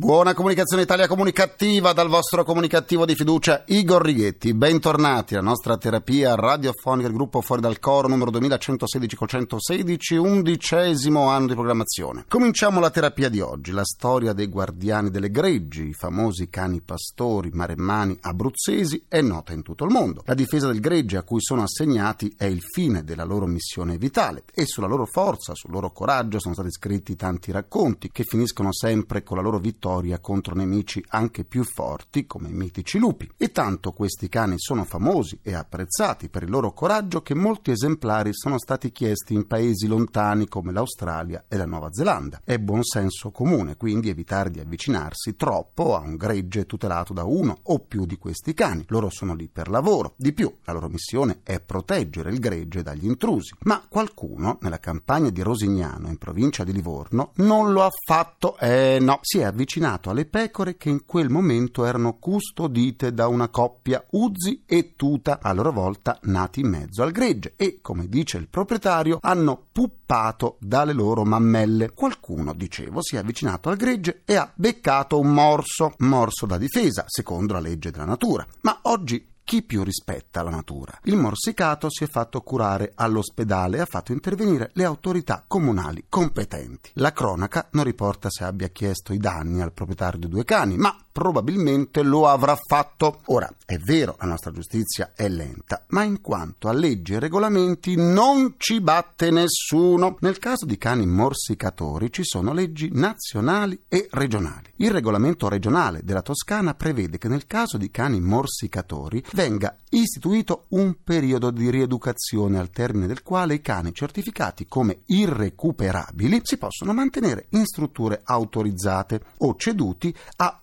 Buona comunicazione Italia comunicativa dal vostro comunicativo di fiducia Igor Righetti. Bentornati alla nostra terapia radiofonica del gruppo Fuori dal Coro numero 2116 col 116, undicesimo anno di programmazione. Cominciamo la terapia di oggi, la storia dei guardiani delle greggi, i famosi cani pastori maremmani abruzzesi è nota in tutto il mondo. La difesa del gregge a cui sono assegnati è il fine della loro missione vitale e sulla loro forza, sul loro coraggio sono stati scritti tanti racconti che finiscono sempre con la loro vittoria contro nemici anche più forti come i mitici lupi. E tanto questi cani sono famosi e apprezzati per il loro coraggio che molti esemplari sono stati chiesti in paesi lontani come l'Australia e la Nuova Zelanda. È buon senso comune quindi evitare di avvicinarsi troppo a un gregge tutelato da uno o più di questi cani. Loro sono lì per lavoro. Di più, la loro missione è proteggere il gregge dagli intrusi. Ma qualcuno nella campagna di Rosignano in provincia di Livorno non lo ha fatto. Eh no, si è avvicinato alle pecore che in quel momento erano custodite da una coppia Uzzi e Tuta, a loro volta nati in mezzo al gregge e, come dice il proprietario, hanno puppato dalle loro mammelle. Qualcuno, dicevo, si è avvicinato al gregge e ha beccato un morso, morso da difesa, secondo la legge della natura. Ma oggi chi più rispetta la natura? Il morsicato si è fatto curare all'ospedale e ha fatto intervenire le autorità comunali competenti. La cronaca non riporta se abbia chiesto i danni al proprietario dei due cani, ma probabilmente lo avrà fatto. Ora, è vero, la nostra giustizia è lenta, ma in quanto a leggi e regolamenti non ci batte nessuno. Nel caso di cani morsicatori ci sono leggi nazionali e regionali. Il regolamento regionale della Toscana prevede che nel caso di cani morsicatori venga istituito un periodo di rieducazione al termine del quale i cani certificati come irrecuperabili si possono mantenere in strutture autorizzate o ceduti a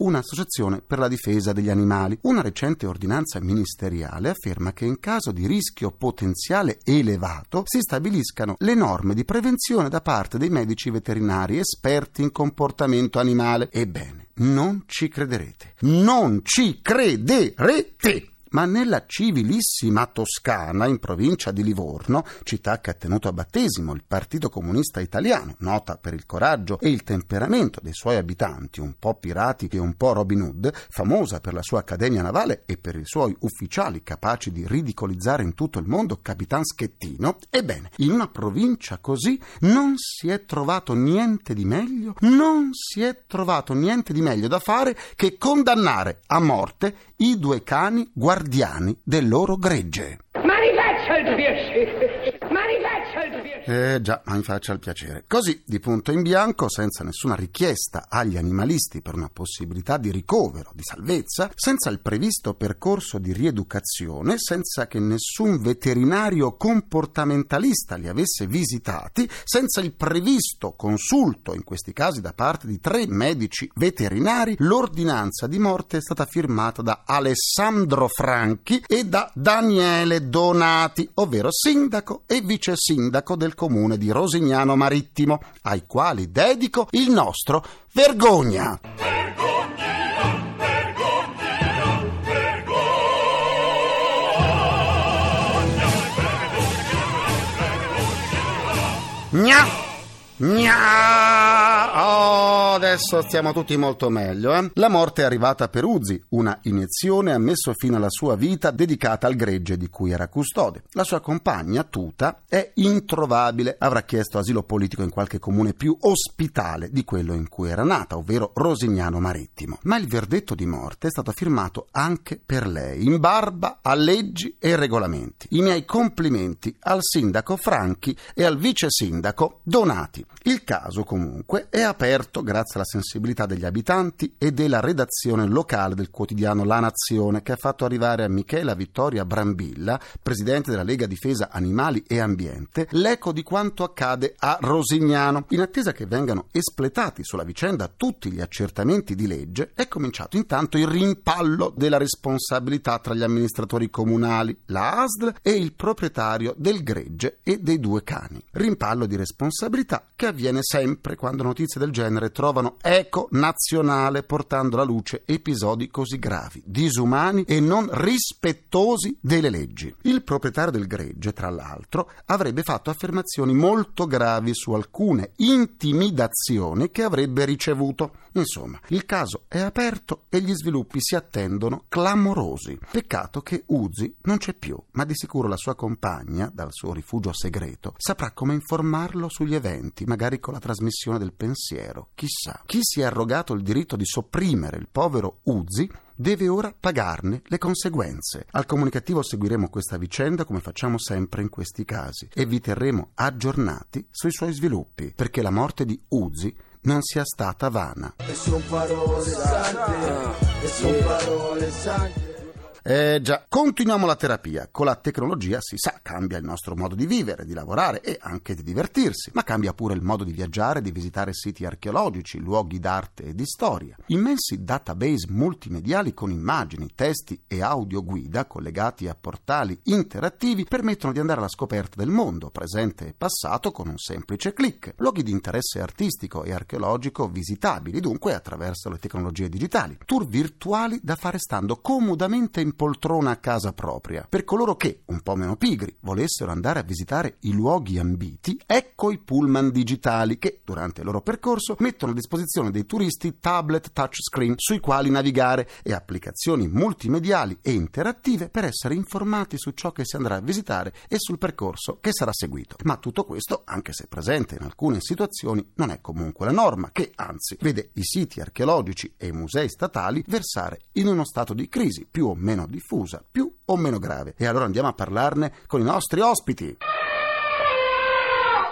un'associazione per la difesa degli animali. Una recente ordinanza ministeriale afferma che in caso di rischio potenziale elevato si stabiliscano le norme di prevenzione da parte dei medici veterinari esperti in comportamento animale. Ebbene, non ci crederete. Non ci crederete! Ma nella civilissima Toscana, in provincia di Livorno, città che ha tenuto a battesimo il Partito Comunista Italiano, nota per il coraggio e il temperamento dei suoi abitanti, un po' pirati e un po' Robin Hood, famosa per la sua accademia navale e per i suoi ufficiali capaci di ridicolizzare in tutto il mondo Capitan Schettino, ebbene, in una provincia così non si è trovato niente di meglio, non si è trovato niente di meglio da fare che condannare a morte i due cani guardiani del loro gregge. Ma rifaccia il piacere! Ma rifaccia il piacere! Eh già, ma mi faccia il piacere. Così, di punto in bianco, senza nessuna richiesta agli animalisti per una possibilità di ricovero, di salvezza, senza il previsto percorso di rieducazione, senza che nessun veterinario comportamentalista li avesse visitati, senza il previsto consulto, in questi casi da parte di tre medici veterinari, l'ordinanza di morte è stata firmata da Alessandro Franchi e da Daniele Donati, ovvero sindaco e vice sindaco del comune di Rosignano Marittimo, ai quali dedico il nostro Vergogna. Gna! Gna! Oh, adesso stiamo tutti molto meglio. Eh? La morte è arrivata per Uzi. Una iniezione ha messo fine alla sua vita dedicata al gregge di cui era custode. La sua compagna, Tuta, è introvabile. Avrà chiesto asilo politico in qualche comune più ospitale di quello in cui era nata, ovvero Rosignano Marittimo. Ma il verdetto di morte è stato firmato anche per lei, in barba a leggi e regolamenti. I miei complimenti al sindaco Franchi e al vice sindaco Donati. Il caso comunque è aperto grazie alla sensibilità degli abitanti e della redazione locale del quotidiano La Nazione che ha fatto arrivare a Michela Vittoria Brambilla, presidente della Lega Difesa Animali e Ambiente, l'eco di quanto accade a Rosignano. In attesa che vengano espletati sulla vicenda tutti gli accertamenti di legge, è cominciato intanto il rimpallo della responsabilità tra gli amministratori comunali, la ASL e il proprietario del gregge e dei due cani. Rimpallo di responsabilità che avviene sempre quando notizie del genere trovano eco nazionale portando alla luce episodi così gravi, disumani e non rispettosi delle leggi. Il proprietario del gregge, tra l'altro, avrebbe fatto affermazioni molto gravi su alcune intimidazioni che avrebbe ricevuto. Insomma, il caso è aperto e gli sviluppi si attendono clamorosi. Peccato che Uzi non c'è più, ma di sicuro la sua compagna, dal suo rifugio segreto, saprà come informarlo sugli eventi, magari con la trasmissione del pensiero. Chissà. Chi si è arrogato il diritto di sopprimere il povero Uzi deve ora pagarne le conseguenze. Al comunicativo seguiremo questa vicenda come facciamo sempre in questi casi e vi terremo aggiornati sui suoi sviluppi, perché la morte di Uzi non sia stata vana. E son parole sante, e son parole sante. Eh già, continuiamo la terapia. Con la tecnologia si sa, cambia il nostro modo di vivere, di lavorare e anche di divertirsi, ma cambia pure il modo di viaggiare, di visitare siti archeologici, luoghi d'arte e di storia. Immensi database multimediali con immagini, testi e audio guida collegati a portali interattivi permettono di andare alla scoperta del mondo, presente e passato, con un semplice clic. Luoghi di interesse artistico e archeologico visitabili dunque attraverso le tecnologie digitali. Tour virtuali da fare stando comodamente in poltrona a casa propria. Per coloro che, un po' meno pigri, volessero andare a visitare i luoghi ambiti, ecco i pullman digitali che, durante il loro percorso, mettono a disposizione dei turisti tablet touchscreen sui quali navigare e applicazioni multimediali e interattive per essere informati su ciò che si andrà a visitare e sul percorso che sarà seguito. Ma tutto questo, anche se presente in alcune situazioni, non è comunque la norma, che anzi vede i siti archeologici e i musei statali versare in uno stato di crisi più o meno diffusa, più o meno grave. E allora andiamo a parlarne con i nostri ospiti.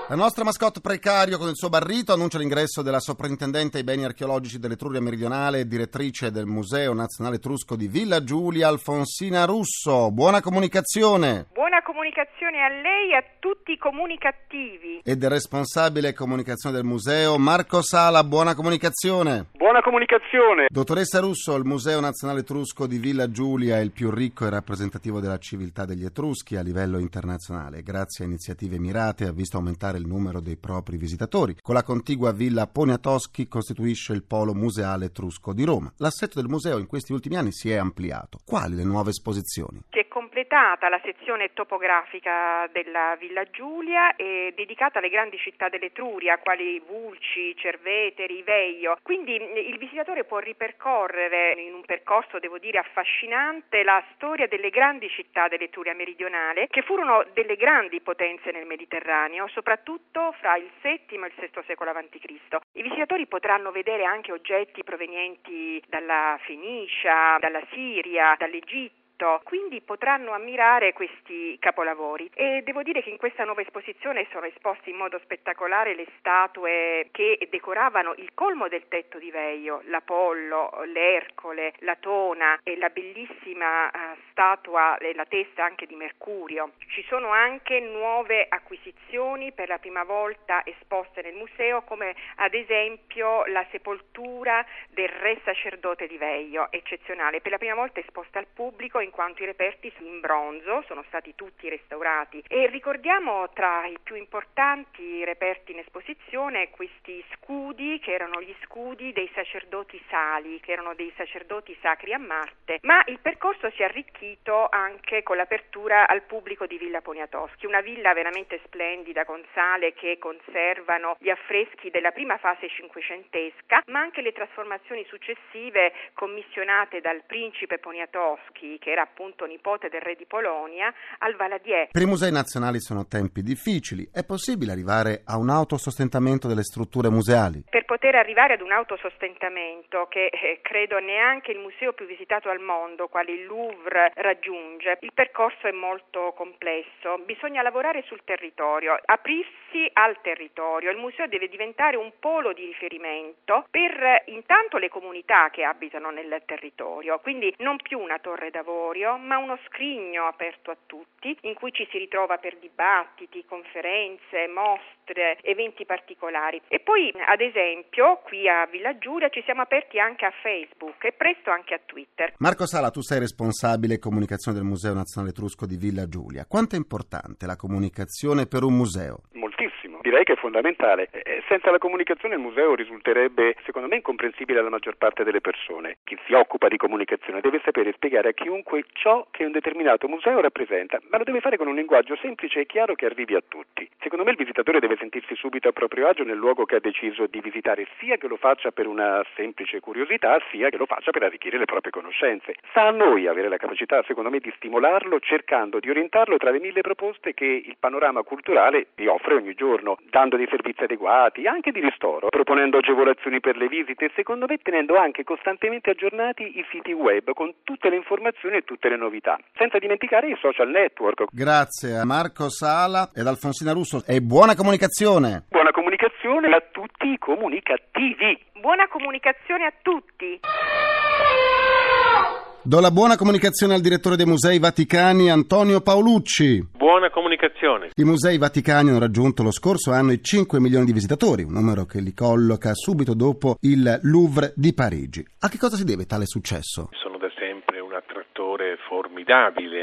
La nostra mascotte precario con il suo barrito annuncia l'ingresso della soprintendente ai beni archeologici dell'Etruria Meridionale e direttrice del Museo Nazionale Etrusco di Villa Giulia, Alfonsina Russo. Buona comunicazione! Buona comunicazione a lei e a tutti i comunicativi. E del responsabile comunicazione del museo, Marco Sala. Buona comunicazione! Buona comunicazione. Dottoressa Russo, il Museo Nazionale Etrusco di Villa Giulia è il più ricco e rappresentativo della civiltà degli Etruschi a livello internazionale. Grazie a iniziative mirate ha visto aumentare il numero dei propri visitatori. Con la contigua Villa Poniatoschi costituisce il polo museale etrusco di Roma. L'assetto del museo in questi ultimi anni si è ampliato. Quali le nuove esposizioni? Si è completata la sezione topografica della Villa Giulia e dedicata alle grandi città dell'Etruria, quali Vulci, Cerveteri, Veio. Quindi il visitatore può ripercorrere in un percorso, devo dire, affascinante la storia delle grandi città dell'Etruria meridionale, che furono delle grandi potenze nel Mediterraneo, soprattutto fra il VII e il VI secolo a.C. I visitatori potranno vedere anche oggetti provenienti dalla Fenicia, dalla Siria, dall'Egitto quindi potranno ammirare questi capolavori e devo dire che in questa nuova esposizione sono esposte in modo spettacolare le statue che decoravano il colmo del tetto di Veio, l'Apollo, l'Ercole, la Tona e la bellissima uh, statua e la testa anche di Mercurio. Ci sono anche nuove acquisizioni per la prima volta esposte nel museo come ad esempio la sepoltura del re sacerdote di Veio, eccezionale, per la prima volta esposta al pubblico in quanto i reperti in bronzo, sono stati tutti restaurati. E ricordiamo tra i più importanti reperti in esposizione questi scudi che erano gli scudi dei sacerdoti sali, che erano dei sacerdoti sacri a Marte, ma il percorso si è arricchito anche con l'apertura al pubblico di Villa Poniatoschi, una villa veramente splendida con sale che conservano gli affreschi della prima fase cinquecentesca, ma anche le trasformazioni successive commissionate dal principe Poniatoschi che era appunto nipote del re di Polonia, al Valadier. Per i musei nazionali sono tempi difficili. È possibile arrivare a un autosostentamento delle strutture museali? Per poter arrivare ad un autosostentamento che eh, credo neanche il museo più visitato al mondo, quale il Louvre, raggiunge, il percorso è molto complesso. Bisogna lavorare sul territorio, aprirsi al territorio. Il museo deve diventare un polo di riferimento per eh, intanto le comunità che abitano nel territorio, quindi non più una torre d'avorio, ma uno scrigno aperto a tutti in cui ci si ritrova per dibattiti, conferenze, mostre, eventi particolari. E poi, ad esempio, qui a Villa Giulia ci siamo aperti anche a Facebook e presto anche a Twitter. Marco Sala, tu sei responsabile comunicazione del Museo Nazionale Etrusco di Villa Giulia. Quanto è importante la comunicazione per un museo? Moltissimo, direi che è fondamentale. Eh, Senza la comunicazione il museo risulterebbe, secondo me, incomprensibile alla maggior parte delle persone. Chi si occupa di comunicazione deve sapere spiegare a chiunque ciò che un determinato museo rappresenta, ma lo deve fare con un linguaggio semplice e chiaro che arrivi a tutti. Secondo me il visitatore deve sentirsi subito a proprio agio nel luogo che ha deciso di visitare, sia che lo faccia per una semplice curiosità, sia che lo faccia per arricchire le proprie conoscenze. Sta a noi avere la capacità, secondo me, di stimolarlo cercando di orientarlo tra le mille proposte che il panorama culturale vi offre ogni giorno, dando dei servizi adeguati, anche di ristoro, proponendo agevolazioni per le visite e secondo me tenendo anche costantemente aggiornati i siti web con tutte le informazioni e tutte le novità. Senza dimenticare i social network. Grazie a Marco Sala ed Alfonsina Russo e buona comunicazione! Buona comunicazione a tutti i comunicativi. Buona comunicazione a tutti. Do la buona comunicazione al direttore dei Musei Vaticani Antonio Paolucci. Buona comunicazione. I Musei Vaticani hanno raggiunto lo scorso anno i 5 milioni di visitatori, un numero che li colloca subito dopo il Louvre di Parigi. A che cosa si deve tale successo? Sono da sempre un attrattore formidabile.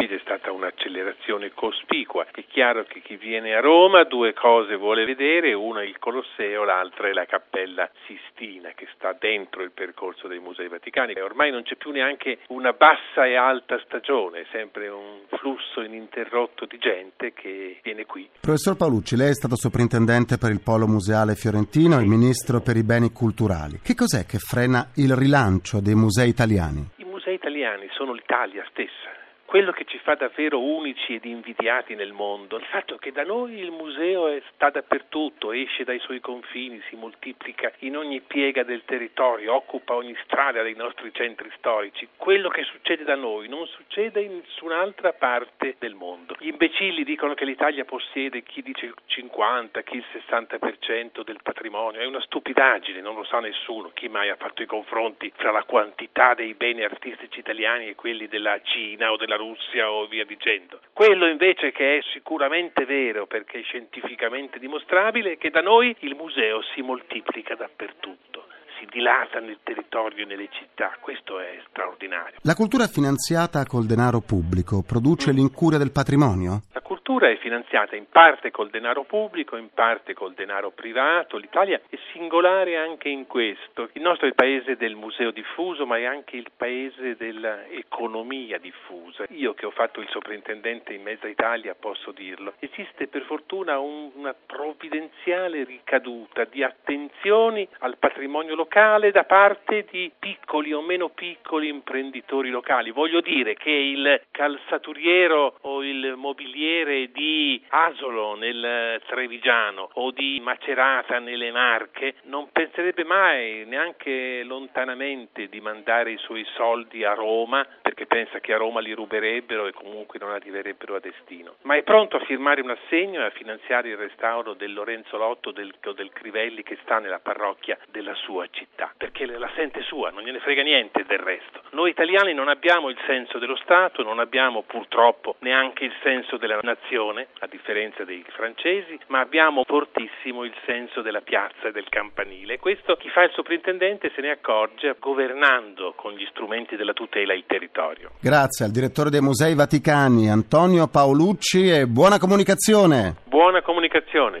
Tempi c'è stata un'accelerazione cospicua. È chiaro che chi viene a Roma due cose vuole vedere, una è il Colosseo, l'altra è la Cappella Sistina che sta dentro il percorso dei Musei Vaticani. E ormai non c'è più neanche una bassa e alta stagione, è sempre un flusso ininterrotto di gente che viene qui. Professor Paolucci, lei è stato soprintendente per il Polo Museale Fiorentino e ministro per i beni culturali. Che cos'è che frena il rilancio dei musei italiani? I musei italiani sono l'Italia stessa. Quello che ci fa davvero unici ed invidiati nel mondo, il fatto che da noi il museo sta dappertutto, esce dai suoi confini, si moltiplica in ogni piega del territorio, occupa ogni strada dei nostri centri storici. Quello che succede da noi non succede in nessun'altra parte del mondo. Gli imbecilli dicono che l'Italia possiede chi dice il 50, chi il 60% del patrimonio, è una stupidaggine, non lo sa nessuno. Chi mai ha fatto i confronti fra la quantità dei beni artistici italiani e quelli della Cina o della Russia o via dicendo. Quello invece che è sicuramente vero perché è scientificamente dimostrabile è che da noi il museo si moltiplica dappertutto, si dilata nel territorio e nelle città, questo è straordinario. La cultura finanziata col denaro pubblico produce l'incuria del patrimonio? Cultura è finanziata in parte col denaro pubblico, in parte col denaro privato. L'Italia è singolare anche in questo. Il nostro è il paese del museo diffuso, ma è anche il paese dell'economia diffusa. Io che ho fatto il soprintendente in mezza Italia posso dirlo. Esiste per fortuna un- una provvidenziale ricaduta di attenzioni al patrimonio locale da parte di piccoli o meno piccoli imprenditori locali. Voglio dire che il calzaturiero o il mobiliere di Asolo nel eh, Trevigiano o di Macerata nelle Marche non penserebbe mai neanche lontanamente di mandare i suoi soldi a Roma perché pensa che a Roma li ruberebbero e comunque non arriverebbero a destino. Ma è pronto a firmare un assegno e a finanziare il restauro del Lorenzo Lotto del, o del Crivelli che sta nella parrocchia della sua città perché la sente sua, non gliene frega niente del resto. Noi italiani non abbiamo il senso dello Stato, non abbiamo purtroppo neanche il senso della nazione, a differenza dei francesi, ma abbiamo fortissimo il senso della piazza e del campanile. Questo chi fa il soprintendente se ne accorge governando con gli strumenti della tutela il territorio. Grazie al direttore dei Musei Vaticani Antonio Paolucci e buona comunicazione! Buona comunicazione.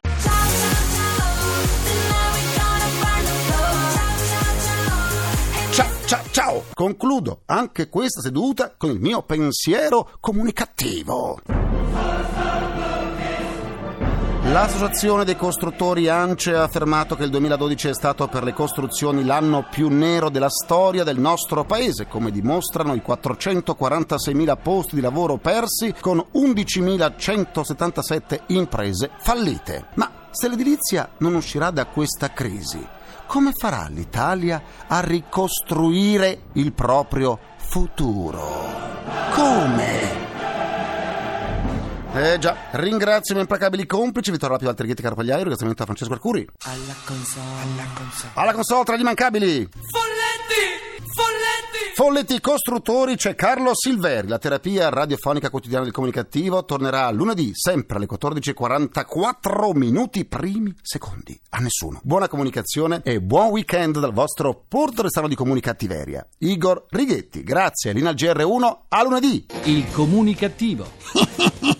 Ciao, ciao, ciao! Concludo anche questa seduta con il mio pensiero comunicativo. L'associazione dei costruttori ANCE ha affermato che il 2012 è stato per le costruzioni l'anno più nero della storia del nostro paese, come dimostrano i 446.000 posti di lavoro persi con 11.177 imprese fallite. Ma se l'edilizia non uscirà da questa crisi, come farà l'Italia a ricostruire il proprio futuro? Come? Eh già, ringrazio i miei implacabili complici Vittorio Lapio Altrighetti Carpagliaio, ringraziamento a Francesco Arcuri. Alla console, alla console. Alla console tra gli immancabili. Folletti! Folletti! Folletti costruttori c'è Carlo Silveri. La terapia radiofonica quotidiana del comunicativo tornerà lunedì, sempre alle 14.44 minuti primi secondi. A nessuno. Buona comunicazione e buon weekend dal vostro Porto Restano di Comunicattiveria. Igor Righetti. Grazie, Lina GR1. A lunedì. Il comunicativo.